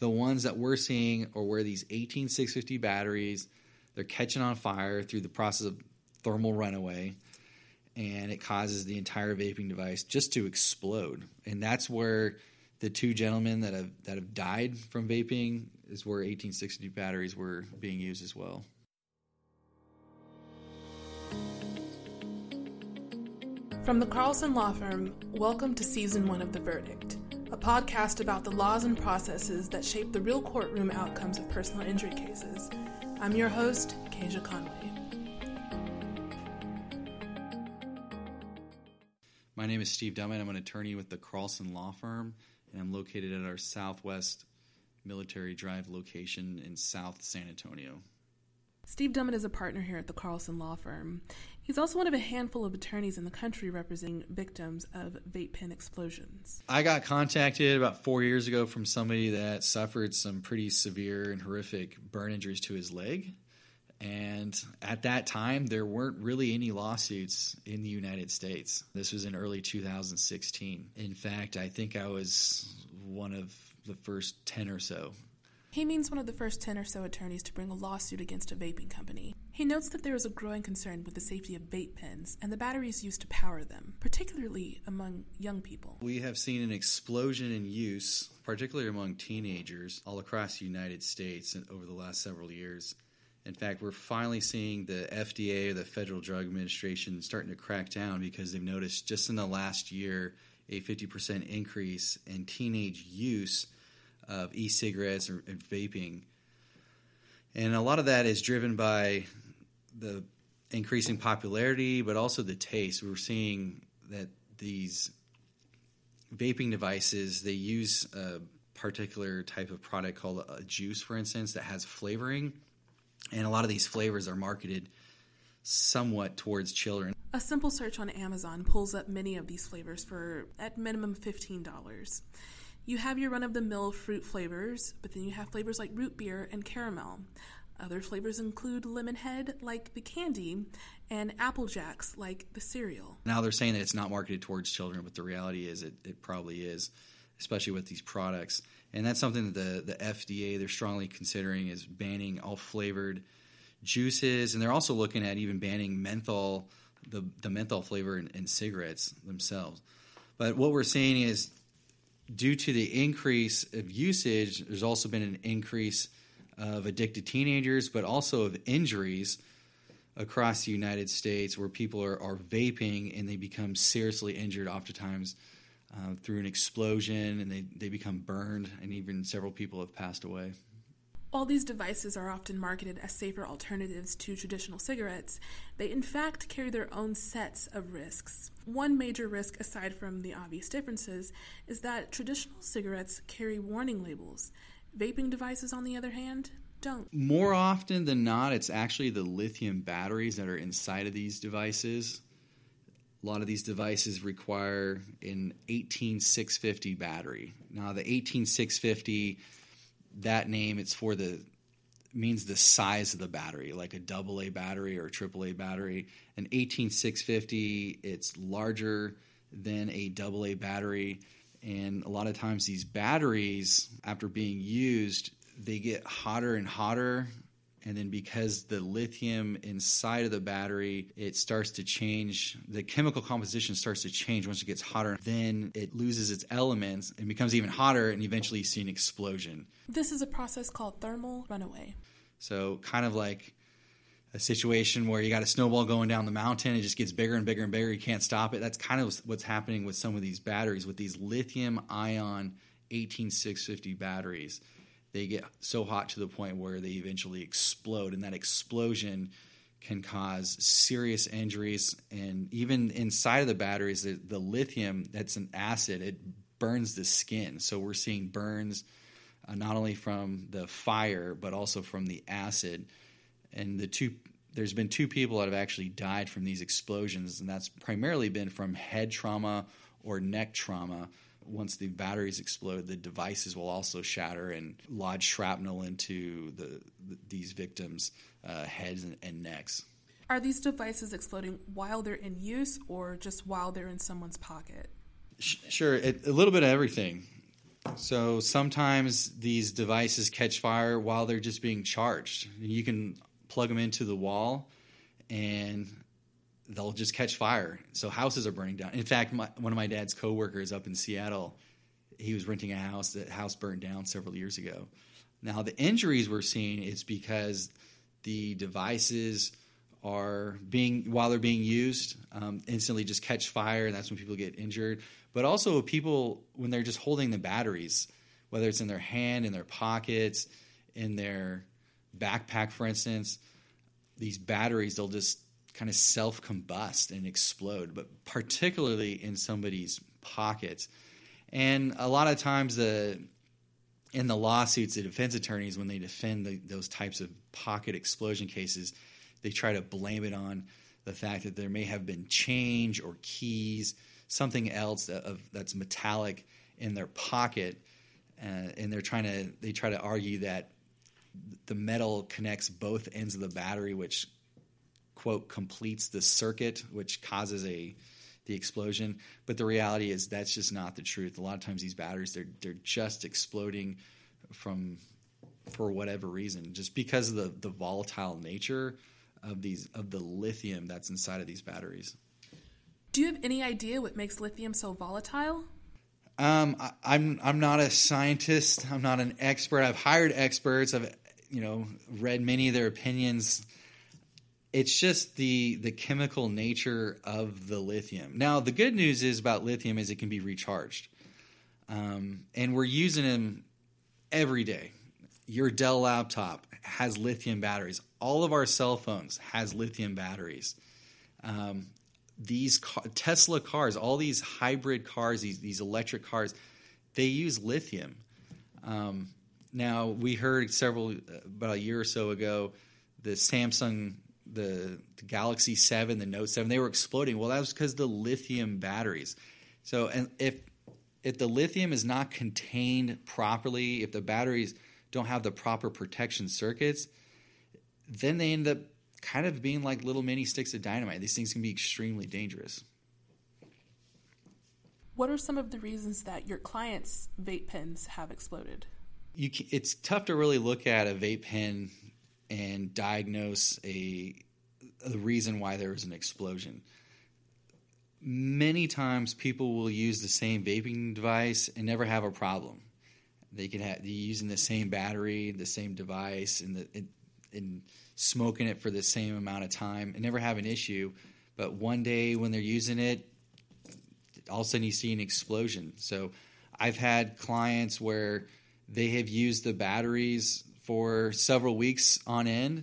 The ones that we're seeing are where these 18650 batteries, they're catching on fire through the process of thermal runaway, and it causes the entire vaping device just to explode. And that's where the two gentlemen that have that have died from vaping is where 1860 batteries were being used as well. From the Carlson Law Firm, welcome to Season 1 of The Verdict, a podcast about the laws and processes that shape the real courtroom outcomes of personal injury cases. I'm your host, Kasia Conway. My name is Steve Dummitt. I'm an attorney with the Carlson Law Firm, and I'm located at our Southwest Military Drive location in South San Antonio. Steve Dummitt is a partner here at the Carlson Law Firm. He's also one of a handful of attorneys in the country representing victims of vape pen explosions. I got contacted about four years ago from somebody that suffered some pretty severe and horrific burn injuries to his leg. And at that time, there weren't really any lawsuits in the United States. This was in early 2016. In fact, I think I was one of the first 10 or so he means one of the first 10 or so attorneys to bring a lawsuit against a vaping company. He notes that there is a growing concern with the safety of vape pens and the batteries used to power them, particularly among young people. We have seen an explosion in use, particularly among teenagers, all across the United States over the last several years. In fact, we're finally seeing the FDA, the Federal Drug Administration, starting to crack down because they've noticed just in the last year a 50% increase in teenage use of e-cigarettes or, and vaping, and a lot of that is driven by the increasing popularity, but also the taste. We're seeing that these vaping devices they use a particular type of product called a juice, for instance, that has flavoring, and a lot of these flavors are marketed somewhat towards children. A simple search on Amazon pulls up many of these flavors for at minimum $15 you have your run of the mill fruit flavors, but then you have flavors like root beer and caramel. Other flavors include Lemonhead, like the candy, and Apple Jacks, like the cereal. Now they're saying that it's not marketed towards children, but the reality is it, it probably is, especially with these products. And that's something that the, the FDA, they're strongly considering is banning all flavored juices. And they're also looking at even banning menthol, the, the menthol flavor in, in cigarettes themselves. But what we're saying is due to the increase of usage, there's also been an increase of addicted teenagers, but also of injuries across the United States where people are, are vaping and they become seriously injured oftentimes uh, through an explosion and they, they become burned, and even several people have passed away. While these devices are often marketed as safer alternatives to traditional cigarettes, they in fact carry their own sets of risks. One major risk, aside from the obvious differences, is that traditional cigarettes carry warning labels. Vaping devices, on the other hand, don't. More often than not, it's actually the lithium batteries that are inside of these devices. A lot of these devices require an 18650 battery. Now, the 18650 that name it's for the means the size of the battery, like a double A battery or a triple A battery. An 18650, it's larger than a double A battery. And a lot of times, these batteries, after being used, they get hotter and hotter and then because the lithium inside of the battery it starts to change the chemical composition starts to change once it gets hotter. Then it loses its elements and becomes even hotter and eventually you see an explosion. This is a process called thermal runaway. So kind of like a situation where you got a snowball going down the mountain it just gets bigger and bigger and bigger you can't stop it. That's kind of what's happening with some of these batteries with these lithium ion 18650 batteries they get so hot to the point where they eventually explode, and that explosion can cause serious injuries. And even inside of the batteries, the, the lithium that's an acid, it burns the skin. So we're seeing burns uh, not only from the fire, but also from the acid. And the two there's been two people that have actually died from these explosions, and that's primarily been from head trauma or neck trauma once the batteries explode, the devices will also shatter and lodge shrapnel into the, the these victims' uh, heads and, and necks. Are these devices exploding while they're in use or just while they're in someone's pocket? Sure, it, a little bit of everything. So sometimes these devices catch fire while they're just being charged. You can plug them into the wall and they'll just catch fire. So houses are burning down. In fact, my, one of my dad's coworkers up in Seattle, he was renting a house. That house burned down several years ago. Now the injuries we're seeing is because the devices are being while they're being used um, instantly just catch fire, and that's when people get injured. But also people when they're just holding the batteries, whether it's in their hand, in their pockets, in their backpack, for instance, these batteries they'll just kind of self combust and explode, but particularly in somebody's pockets. And a lot of times, the in the lawsuits, the defense attorneys, when they defend the, those types of pocket explosion cases, they try to blame it on the fact that there may have been change or keys, something else that, of, that's metallic in their pocket, uh, and they're trying to they try to argue that the metal connects both ends of the battery, which quote completes the circuit, which causes a the explosion. But the reality is that's just not the truth. A lot of times these batteries they're they're just exploding from for whatever reason, just because of the, the volatile nature of these of the lithium that's inside of these batteries. Do you have any idea what makes lithium so volatile? Um, I, I'm I'm not a scientist. I'm not an expert. I've hired experts. I've you know read many of their opinions it's just the the chemical nature of the lithium. Now, the good news is about lithium is it can be recharged, um, and we're using them every day. Your Dell laptop has lithium batteries. All of our cell phones has lithium batteries. Um, these car, Tesla cars, all these hybrid cars, these these electric cars, they use lithium. Um, now we heard several about a year or so ago, the Samsung the, the Galaxy 7, the Note 7, they were exploding. Well, that was because the lithium batteries. So, and if if the lithium is not contained properly, if the batteries don't have the proper protection circuits, then they end up kind of being like little mini sticks of dynamite. These things can be extremely dangerous. What are some of the reasons that your clients' vape pens have exploded? You can, it's tough to really look at a vape pen and diagnose a the reason why there was an explosion. Many times, people will use the same vaping device and never have a problem. They can have they're using the same battery, the same device, and the and smoking it for the same amount of time and never have an issue. But one day when they're using it, all of a sudden you see an explosion. So I've had clients where they have used the batteries for several weeks on end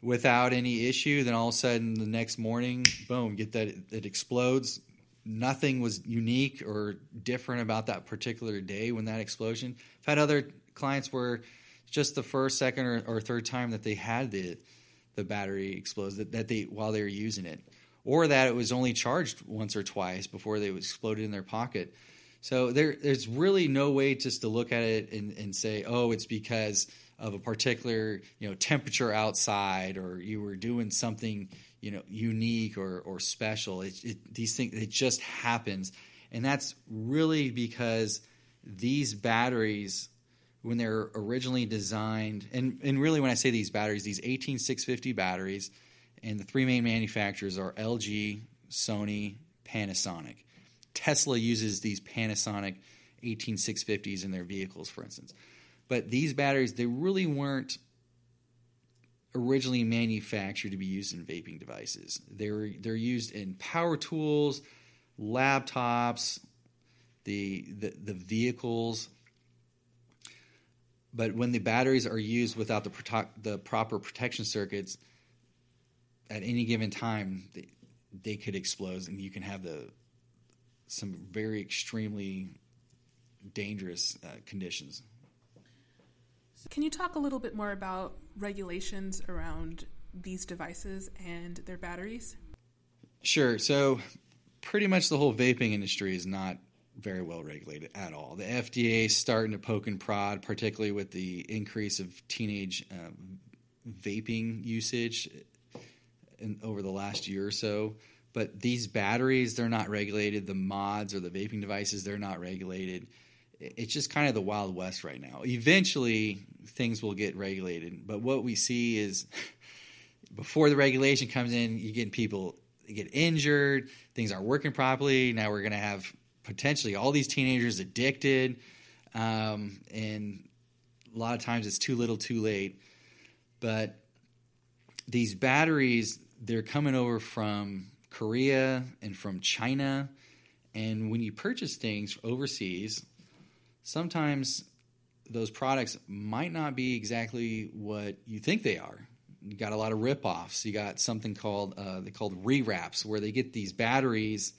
without any issue. Then all of a sudden, the next morning, boom, get that it explodes. Nothing was unique or different about that particular day when that explosion. I've had other clients where just the first, second, or, or third time that they had the the battery explode that, that they while they were using it, or that it was only charged once or twice before they exploded in their pocket. So there, there's really no way just to look at it and, and say, oh, it's because of a particular you know temperature outside or you were doing something you know unique or or special. It, it, these things it just happens. And that's really because these batteries when they're originally designed and and really when I say these batteries these 18650 batteries and the three main manufacturers are LG Sony Panasonic. Tesla uses these Panasonic 18650s in their vehicles for instance but these batteries, they really weren't originally manufactured to be used in vaping devices. They were they're used in power tools, laptops, the the, the vehicles. But when the batteries are used without the the proper protection circuits, at any given time, they, they could explode, and you can have the some very extremely dangerous uh, conditions. Can you talk a little bit more about regulations around these devices and their batteries? Sure. So, pretty much the whole vaping industry is not very well regulated at all. The FDA is starting to poke and prod, particularly with the increase of teenage um, vaping usage in, over the last year or so. But these batteries, they're not regulated. The mods or the vaping devices, they're not regulated it's just kind of the wild west right now. Eventually, things will get regulated, but what we see is before the regulation comes in, you get people get injured, things aren't working properly. Now we're going to have potentially all these teenagers addicted, um, and a lot of times it's too little, too late. But these batteries, they're coming over from Korea and from China. And when you purchase things overseas, sometimes those products might not be exactly what you think they are. You got a lot of rip-offs. You got something called uh, they called rewraps, where they get these batteries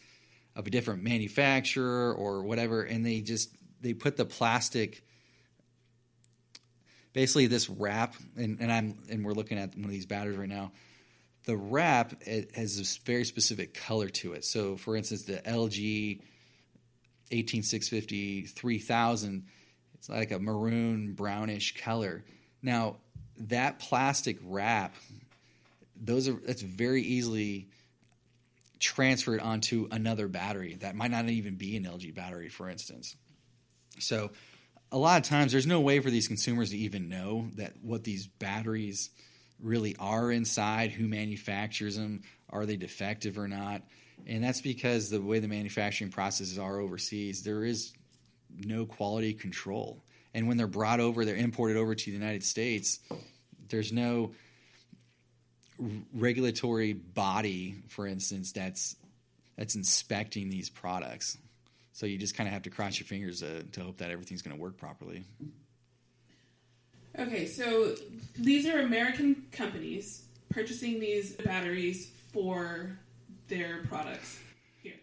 of a different manufacturer or whatever, and they just they put the plastic basically this wrap and, and I'm and we're looking at one of these batteries right now. The wrap has this very specific color to it. So for instance, the LG 18650 3000 it's like a maroon brownish color. Now, that plastic wrap those are that's very easily transferred onto another battery that might not even be an LG battery, for instance. So, a lot of times, there's no way for these consumers to even know that what these batteries really are inside, who manufactures them, are they defective or not, and that's because the way the manufacturing processes are overseas, there is no quality control. And when they're brought over, they're imported over to the United States. There's no regulatory body, for instance, that's that's inspecting these products. So you just kind of have to cross your fingers to, to hope that everything's going to work properly. Okay, so these are American companies purchasing these batteries for their products here.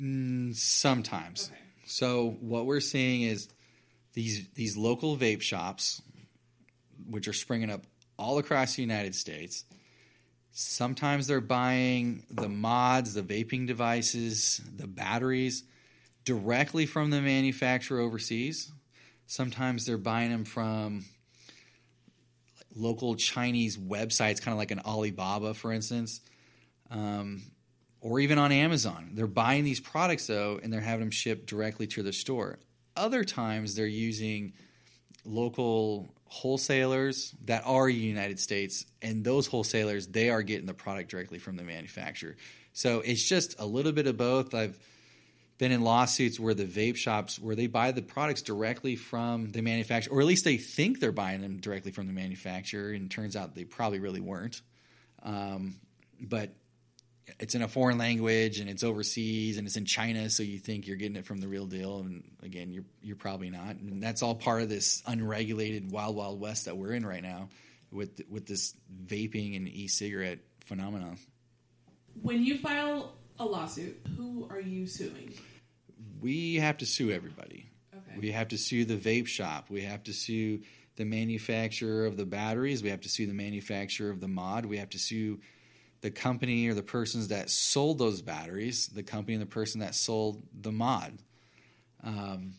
Mm, sometimes. Okay. So what we're seeing is these these local vape shops, which are springing up all across the United States, Sometimes they're buying the mods, the vaping devices, the batteries directly from the manufacturer overseas. Sometimes they're buying them from local Chinese websites, kind of like an Alibaba, for instance, um, or even on Amazon. They're buying these products, though, and they're having them shipped directly to their store. Other times they're using local wholesalers that are United States, and those wholesalers they are getting the product directly from the manufacturer. So it's just a little bit of both. I've been in lawsuits where the vape shops where they buy the products directly from the manufacturer, or at least they think they're buying them directly from the manufacturer, and it turns out they probably really weren't. Um, but it's in a foreign language and it's overseas and it's in China, so you think you're getting it from the real deal, and again, you're you're probably not. And that's all part of this unregulated wild wild west that we're in right now, with with this vaping and e-cigarette phenomenon. When you file a lawsuit, who are you suing? We have to sue everybody. Okay. We have to sue the vape shop. We have to sue the manufacturer of the batteries. We have to sue the manufacturer of the mod. We have to sue the company or the persons that sold those batteries, the company and the person that sold the mod. Um,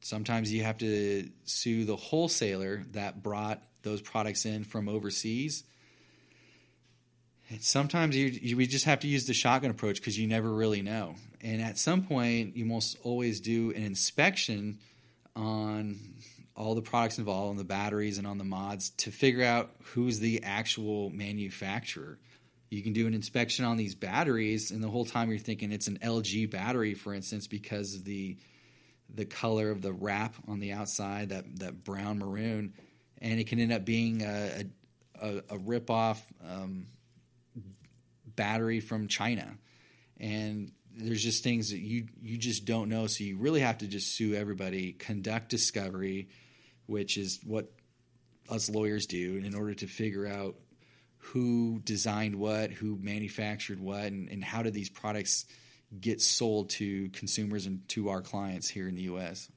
sometimes you have to sue the wholesaler that brought those products in from overseas. And sometimes you, you, we just have to use the shotgun approach because you never really know. And at some point, you must always do an inspection on all the products involved on the batteries and on the mods to figure out who's the actual manufacturer. You can do an inspection on these batteries, and the whole time you're thinking it's an LG battery, for instance, because of the the color of the wrap on the outside, that that brown maroon, and it can end up being a a, a rip off um, battery from China, and there's just things that you you just don't know. So you really have to just sue everybody, conduct discovery, which is what us lawyers do in order to figure out who designed what, who manufactured what, and, and how did these products get sold to consumers and to our clients here in the U.S.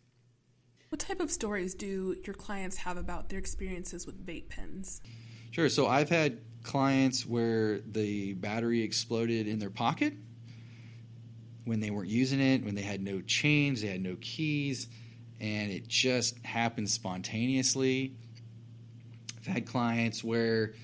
What type of stories do your clients have about their experiences with vape pens? Sure. So I've had clients where the battery exploded in their pocket when they weren't using it, when they had no change, they had no keys, and it just happened spontaneously. I've had clients where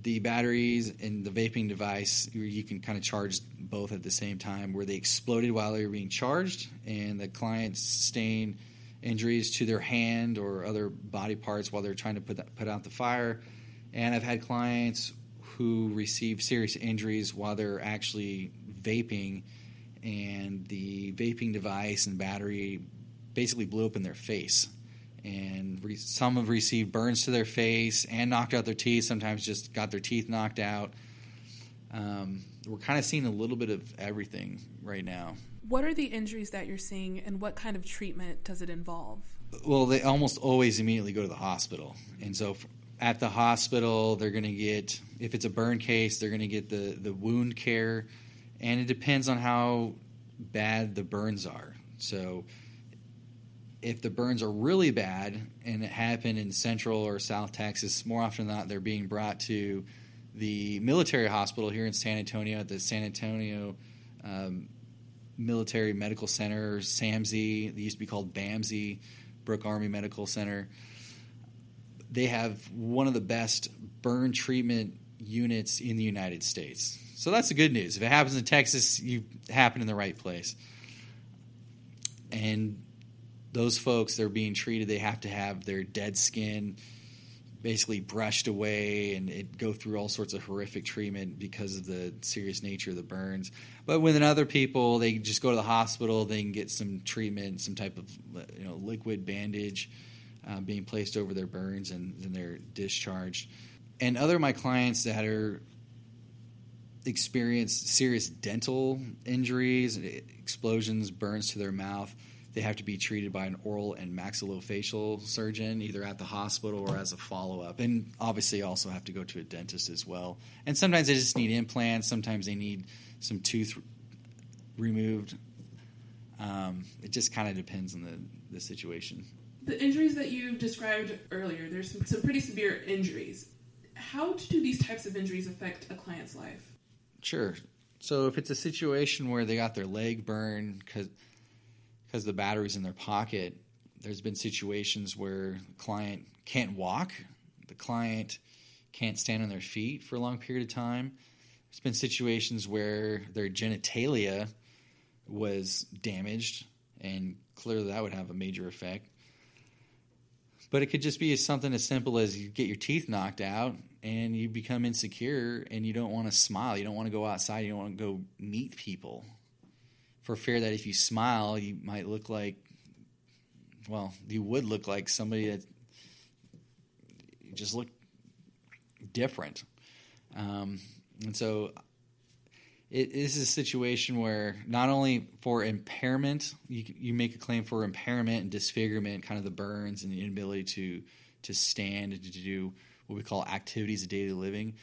the batteries and the vaping device, you can kind of charge both at the same time, where they exploded while they were being charged, and the client sustained injuries to their hand or other body parts while they're trying to put that, put out the fire. And I've had clients who receive serious injuries while they're actually vaping, and the vaping device and battery basically blew up in their face and re- some have received burns to their face and knocked out their teeth. Sometimes just got their teeth knocked out. Um, we're kind of seeing a little bit of everything right now. What are the injuries that you're seeing, and what kind of treatment does it involve? Well, they almost always immediately go to the hospital, and so at the hospital, they're going to get if it's a burn case, they're going to get the the wound care, and it depends on how bad the burns are. So if the burns are really bad and it happened in central or south Texas, more often than not, they're being brought to the military hospital here in San Antonio at the San Antonio um, Military Medical Center, SAMMC. They used to be called BAMC, Brooke Army Medical Center. They have one of the best burn treatment units in the United States. So that's the good news. If it happens in Texas, you happen in the right place. And those folks they're being treated they have to have their dead skin basically brushed away and it go through all sorts of horrific treatment because of the serious nature of the burns. But with other people they just go to the hospital they can get some treatment some type of you know liquid bandage uh, being placed over their burns and then they're discharged. And other of my clients that are experienced serious dental injuries explosions burns to their mouth they have to be treated by an oral and maxillofacial surgeon, either at the hospital or as a follow up. And obviously, also have to go to a dentist as well. And sometimes they just need implants, sometimes they need some tooth removed. Um, it just kind of depends on the, the situation. The injuries that you described earlier, there's some, some pretty severe injuries. How do these types of injuries affect a client's life? Sure. So if it's a situation where they got their leg burned because because the battery's in their pocket, there's been situations where the client can't walk, the client can't stand on their feet for a long period of time. There's been situations where their genitalia was damaged, and clearly that would have a major effect. But it could just be something as simple as you get your teeth knocked out and you become insecure and you don't want to smile. You don't want to go outside. You don't want to go meet people for fear that if you smile, you might look like, well, you would look like somebody that just looked different. Um, and so it, it is a situation where not only for impairment, you, you make a claim for impairment and disfigurement, kind of the burns and the inability to to stand and to do what we call activities of daily living,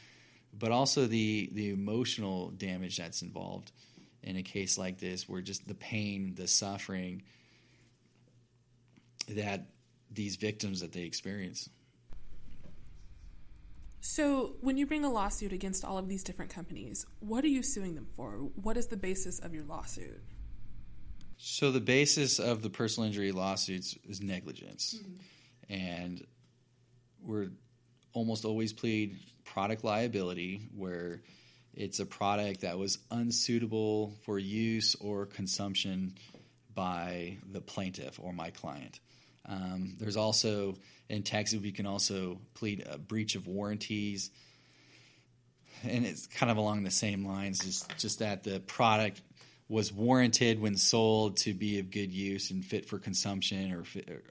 but also the the emotional damage that's involved in a case like this where just the pain, the suffering that these victims that they experience. So, when you bring a lawsuit against all of these different companies, what are you suing them for? What is the basis of your lawsuit? So, the basis of the personal injury lawsuits is negligence. Mm-hmm. And we're almost always plead product liability, where it's a product that was unsuitable for use or consumption by the plaintiff or my client. Um, there's also in Texas we can also plead a breach of warranties, and it's kind of along the same lines. Just just that the product was warranted when sold to be of good use and fit for consumption, or, fit, or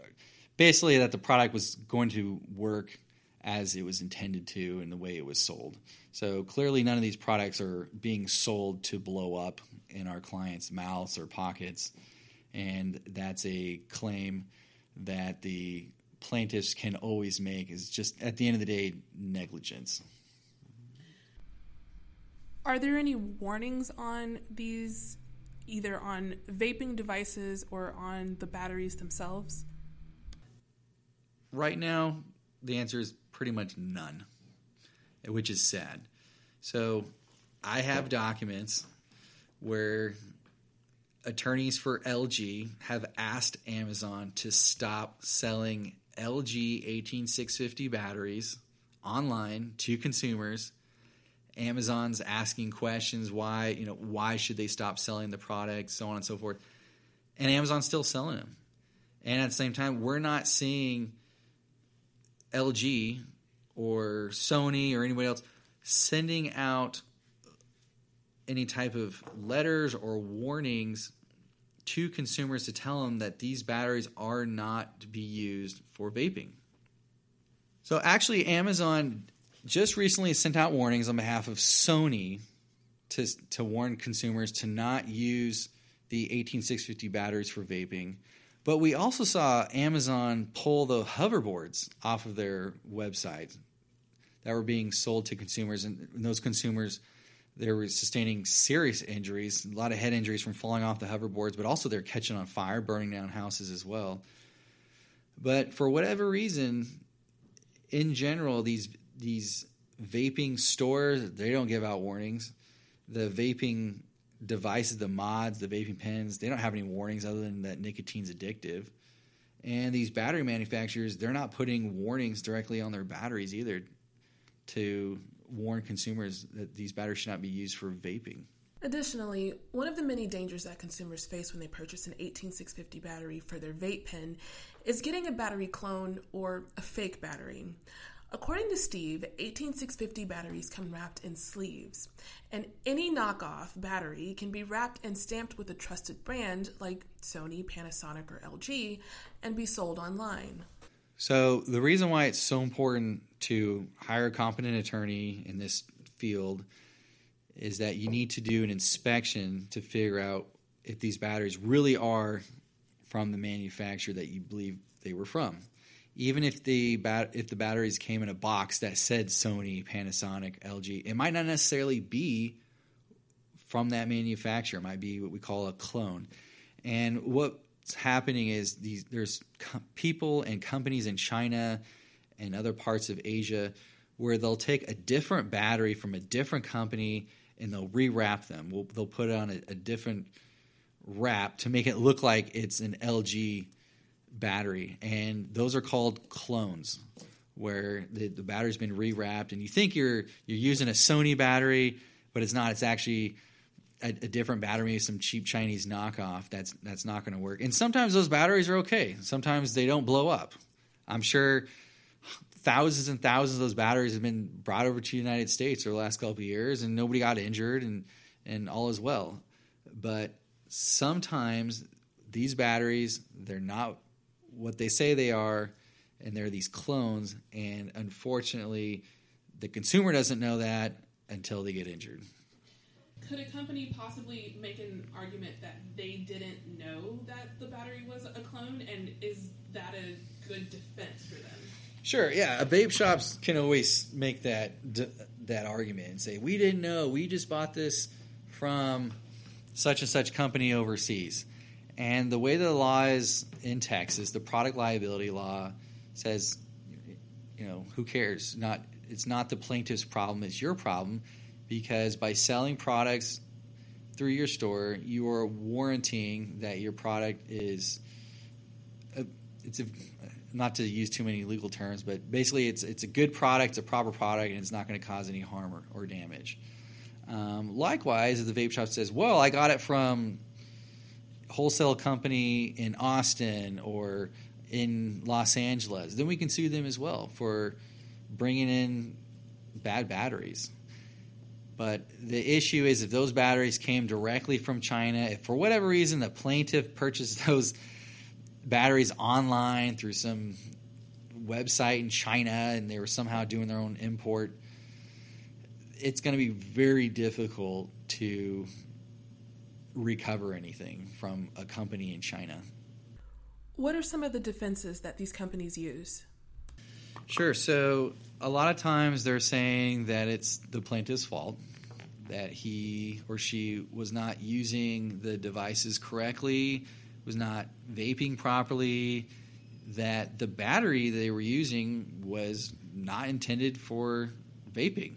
basically that the product was going to work as it was intended to and the way it was sold. So clearly, none of these products are being sold to blow up in our clients' mouths or pockets, and that's a claim that the plaintiffs can always make. Is just at the end of the day negligence. Are there any warnings on these, either on vaping devices or on the batteries themselves? Right now, the answer is pretty much none which is sad. So I have documents where attorneys for LG have asked Amazon to stop selling LG 18650 batteries online to consumers Amazon's asking questions why you know why should they stop selling the product, so on and so forth, and Amazon's still selling them. And at the same time, we're not seeing LG or Sony or anybody else sending out any type of letters or warnings to consumers to tell them that these batteries are not to be used for vaping. So actually, Amazon just recently sent out warnings on behalf of Sony to, to warn consumers to not use the 18650 batteries for vaping. But we also saw Amazon pull the hoverboards off of their website that were being sold to consumers, and those consumers they were sustaining serious injuries, a lot of head injuries from falling off the hoverboards, but also they're catching on fire, burning down houses as well. But for whatever reason, in general, these these vaping stores they don't give out warnings. The vaping devices, the mods, the vaping pens, they don't have any warnings other than that nicotine's addictive. And these battery manufacturers, they're not putting warnings directly on their batteries either to warn consumers that these batteries should not be used for vaping. Additionally, one of the many dangers that consumers face when they purchase an 18650 battery for their vape pen is getting a battery clone or a fake battery. According to Steve, 18650 batteries come wrapped in sleeves, and any knockoff battery can be wrapped and stamped with a trusted brand like Sony, Panasonic, or LG and be sold online. So, the reason why it's so important to hire a competent attorney in this field is that you need to do an inspection to figure out if these batteries really are from the manufacturer that you believe they were from. Even if the bat- if the batteries came in a box that said Sony, Panasonic, LG, it might not necessarily be from that manufacturer. It might be what we call a clone. And what's happening is these there's people and companies in China and other parts of Asia where they'll take a different battery from a different company and they'll rewrap them. We'll, they'll put on a, a different wrap to make it look like it's an LG battery, and those are called clones, where the, the battery's been rewrapped, and you think you're you're using a Sony battery, but it's not. It's actually a, a different battery, some cheap Chinese knockoff. That's that's not going to work. And sometimes those batteries are okay. Sometimes they don't blow up. I'm sure thousands and thousands of those batteries have been brought over to the United States over the last couple of years, and nobody got injured, and and all is well. But sometimes these batteries they're not what they say they are, and they're these clones. And unfortunately, the consumer doesn't know that until they get injured. Could a company possibly make an argument that they didn't know that the battery was a clone, and is that a good defense for them? Sure, yeah. A vape shops can always make that that argument and say, "We didn't know. We just bought this from such and such company overseas." And the way the law is in Texas, the product liability law says, you know, who cares? Not it's not the plaintiff's problem; it's your problem, because by selling products through your store, you are warranting that your product is. A, it's a, not to use too many legal terms, but basically, it's it's a good product, it's a proper product, and it's not going to cause any harm or, or damage. Um, likewise, if the vape shop says, "Well, I got it from wholesale company in Austin or in Los Angeles, then we can sue them as well for bringing in bad batteries. But the issue is if those batteries came directly from China, if for whatever reason the plaintiff purchased those batteries online through some website in China and they were somehow doing their own import, it's going to be very difficult to recover anything from a company in China. What are some of the defenses that these companies use? Sure. So, a lot of times they're saying that it's the plaintiff's fault, that he or she was not using the devices correctly, was not vaping properly, that the battery they were using was not intended for vaping.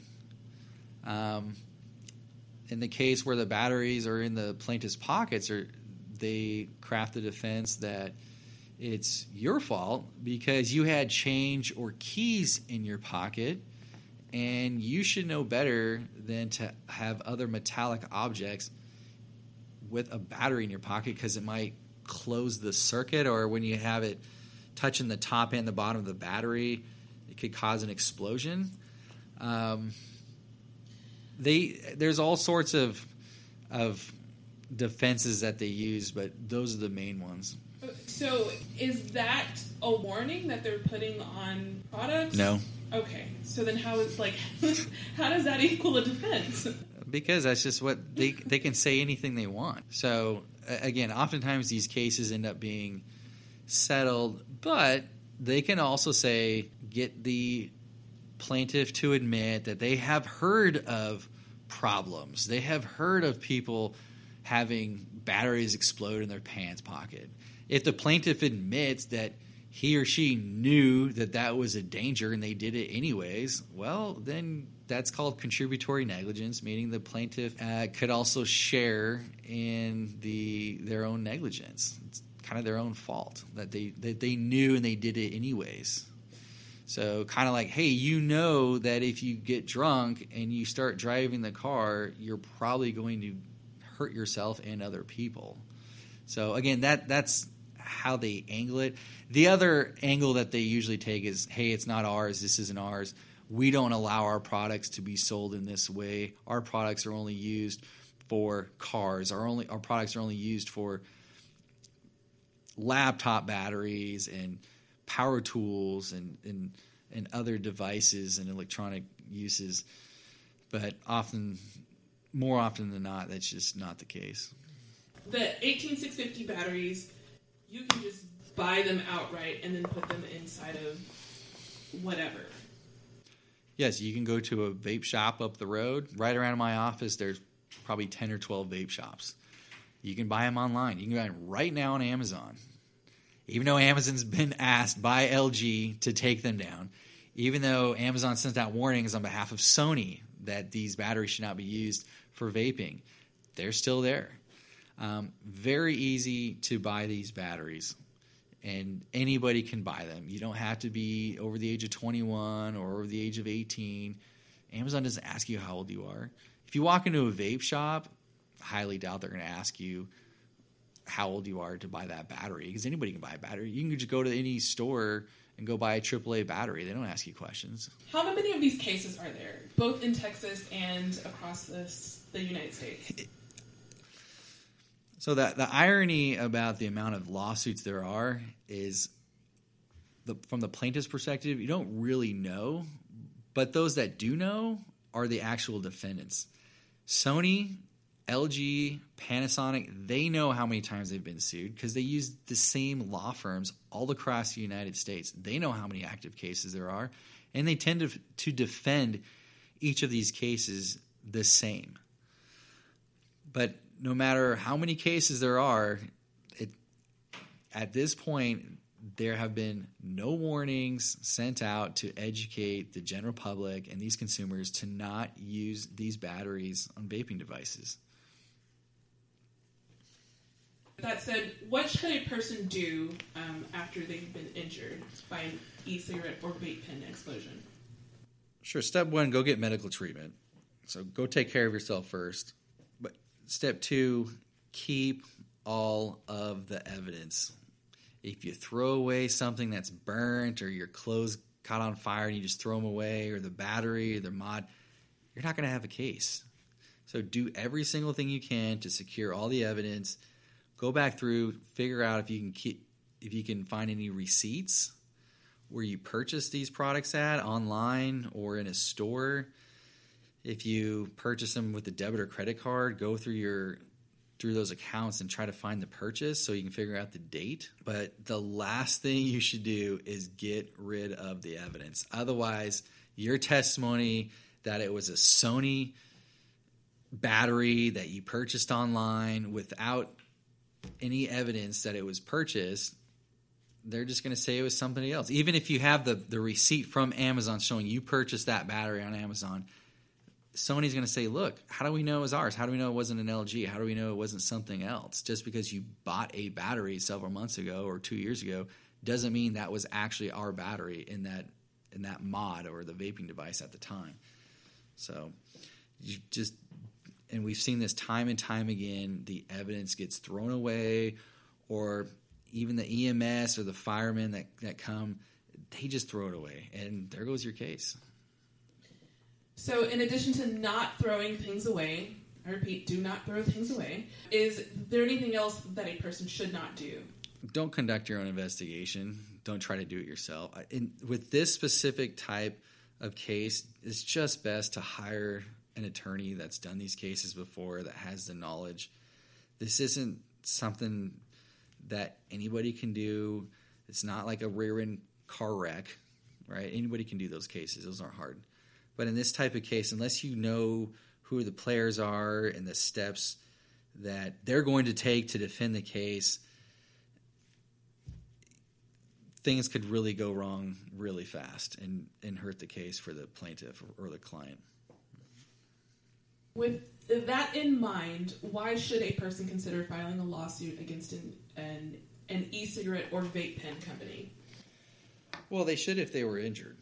Um, in the case where the batteries are in the plaintiff's pockets, or they craft the defense that it's your fault because you had change or keys in your pocket and you should know better than to have other metallic objects with a battery in your pocket because it might close the circuit, or when you have it touching the top and the bottom of the battery, it could cause an explosion. Um, they there's all sorts of of defenses that they use, but those are the main ones. So, is that a warning that they're putting on products? No, Okay, so then how is like how does that equal a defense? because that's just what they they can say anything they want. So again, oftentimes these cases end up being settled, but they can also say get the plaintiff to admit that they have heard of problems. They have heard of people having batteries explode in their pants pocket. If the plaintiff admits that he or she knew that that was a danger and they did it anyways, well, then that's called contributory negligence, meaning the plaintiff uh, could also share in the their own negligence. It's kind of their own fault that they that they knew and they did it anyways. So kind of like, hey, you know that if you get drunk and you start driving the car, you're probably going to hurt yourself and other people. So again, that that's how they angle it. The other angle that they usually take is, hey, it's not ours. This isn't ours. We don't allow our products to be sold in this way. Our products are only used for cars. Our only our products are only used for laptop batteries and power tools and, and and other devices and electronic uses. But often, more often than not, that's just not the case. The 18650 batteries, you can just buy them outright and then put them inside of whatever. Yes, you can go to a vape shop up the road. Right around my office, there's probably 10 or 12 vape shops. You can buy them online. You can buy them right now on Amazon. Even though Amazon's been asked by LG to take them down, even though Amazon sent out warnings on behalf of Sony that these batteries should not be used for vaping, they're still there. Um, very easy to buy these batteries and anybody can buy them. You don't have to be over the age of 21 or over the age of 18. Amazon doesn't ask you how old you are. If you walk into a vape shop, highly doubt they're going to ask you how old you are to buy that battery because anybody can buy a battery. You can just go to any store and go buy a AAA battery. They don't ask you questions. How many of these cases are there, both in Texas and across this, the United States? So that the irony about the amount of lawsuits there are is the, from the plaintiff's perspective, you don't really know, but those that do know are the actual defendants. Sony, LG, Panasonic, they know how many times they've been sued because they use the same law firms all across the United States. They know how many active cases there are, and they tend to, to defend each of these cases the same. But no matter how many cases there are, it, at this point, there have been no warnings sent out to educate the general public and these consumers to not use these batteries on vaping devices. That said, what should a person do um, after they've been injured by an e-cigarette or vape pen explosion? Sure, step one, go get medical treatment. So go take care of yourself first. Step two, keep all of the evidence. If you throw away something that's burnt or your clothes caught on fire and you just throw them away, or the battery or the mod, you're not going to have a case. So do every single thing you can to secure all the evidence. Go back through, figure out if you can keep, if you can find any receipts where you purchased these products at online or in a store. If you purchase them with a debit or credit card, go through your through those accounts and try to find the purchase so you can figure out the date. But the last thing you should do is get rid of the evidence. Otherwise, your testimony that it was a Sony battery that you purchased online without any evidence that it was purchased they're just going to say it was something else. Even if you have the, the receipt from Amazon showing you purchased that battery on Amazon, Sony's going to say, look, how do we know it was ours? How do we know it wasn't an LG? How do we know it wasn't something else? Just because you bought a battery several months ago or two years ago doesn't mean that was actually our battery in that in that mod or the vaping device at the time. So you just and we've seen this time and time again. The evidence gets thrown away, or even the EMS or the firemen that, that come, they just throw it away, and there goes your case. So, in addition to not throwing things away, I repeat, do not throw things away. Is there anything else that a person should not do? Don't conduct your own investigation. Don't try to do it yourself. In, with this specific type of case, it's just best to hire an attorney that's done these cases before, that has the knowledge. This isn't something that anybody can do. It's not like a rear end car wreck, right? Anybody can do those cases, those aren't hard. But in this type of case, unless you know who the players are and the steps that they're going to take to defend the case, things could really go wrong really fast and, and hurt the case for the plaintiff or, the client. With that in mind, why should a person consider filing a lawsuit against an, an, an e cigarette or vape pen company? Well, they should if they were injured.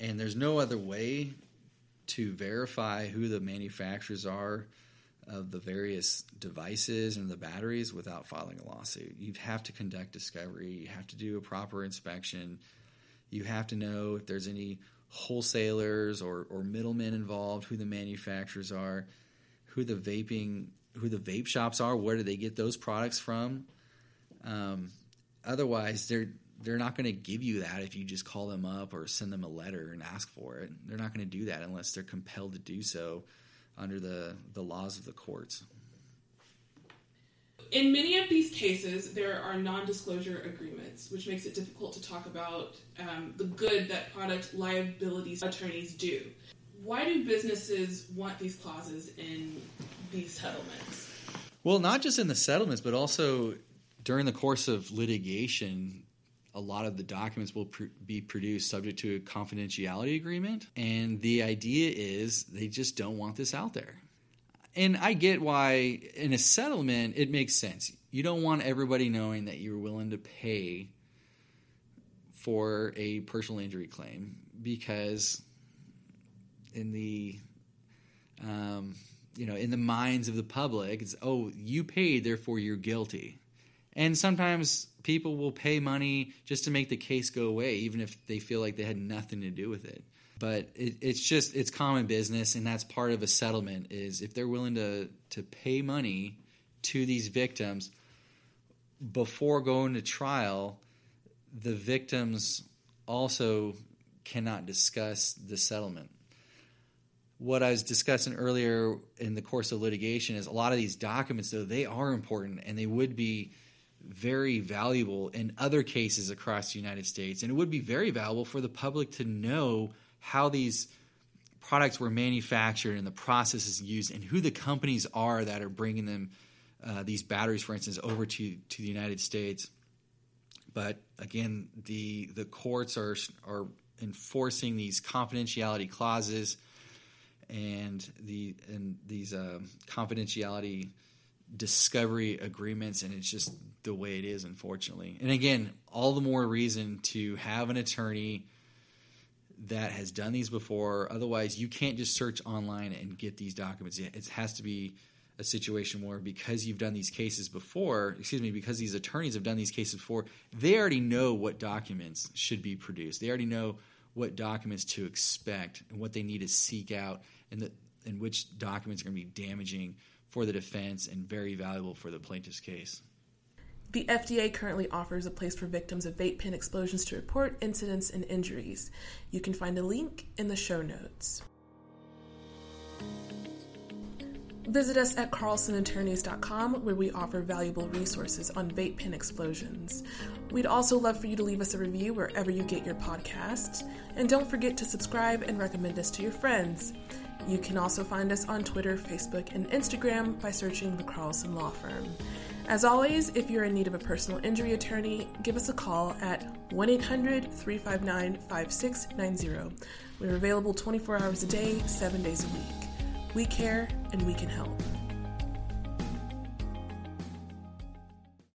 And there's no other way to verify who the manufacturers are of the various devices and the batteries without filing a lawsuit. You have to conduct discovery, you have to do a proper inspection, you have to know if there's any wholesalers or, or middlemen involved, who the manufacturers are, who the vaping, who the vape shops are, where do they get those products from. Um, otherwise, they're they're not going to give you that if you just call them up or send them a letter and ask for it. They're not going to do that unless they're compelled to do so under the, the laws of the courts. In many of these cases, there are non disclosure agreements, which makes it difficult to talk about um, the good that product liability attorneys do. Why do businesses want these clauses in these settlements? Well, not just in the settlements, but also during the course of litigation, a lot of the documents will pr- be produced subject to a confidentiality agreement. And the idea is they just don't want this out there and I get why in a settlement it makes sense. You don't want everybody knowing that you're willing to pay for a personal injury claim because in the um, you know in the minds of the public it's oh you paid therefore you're guilty and sometimes people will pay money just to make the case go away even if they feel like they had nothing to do with it. But it, it's just it's common business and that's part of a settlement is if they're willing to to pay money to these victims before going to trial the victims also cannot discuss the settlement. What i was discussing earlier in the course of litigation is a lot of these documents though they are important and they would be very valuable in other cases across the united states. And it would be very valuable for the public to know how these products were manufactured and the processes used and who the companies are that are bringing them uh, these batteries for instance over to, to the united states. But again the the courts are are enforcing these confidentiality clauses and the and these uh, confidentiality discovery agreements and it's just the way it is unfortunately and again all the more reason to have an attorney that has done these before. Otherwise, you can't just search online and get these documents. It has to be a situation where because you've done these cases before, excuse me, because these attorneys have done these cases before, they already know what documents should be produced. They already know what documents to expect and what they need to seek out and the, and which documents are going to be damaging for the defense and very valuable for the plaintiff's case. The FDA currently offers a place for victims of vape pen explosions to report incidents and injuries. You can find a link in the show notes. Visit us at carlsonattorneys.com where we offer valuable resources on vape pen explosions. We'd also love for you to leave us a review wherever you get your podcasts. And don't forget to subscribe and recommend us to your friends. You can also find us on Twitter, Facebook, and Instagram by searching the Carlson Law Firm. As always, if you're in need of a personal injury attorney, give us a call at 1 800 359 5690. We're available 24 hours a day, 7 days a week. We care and we can help.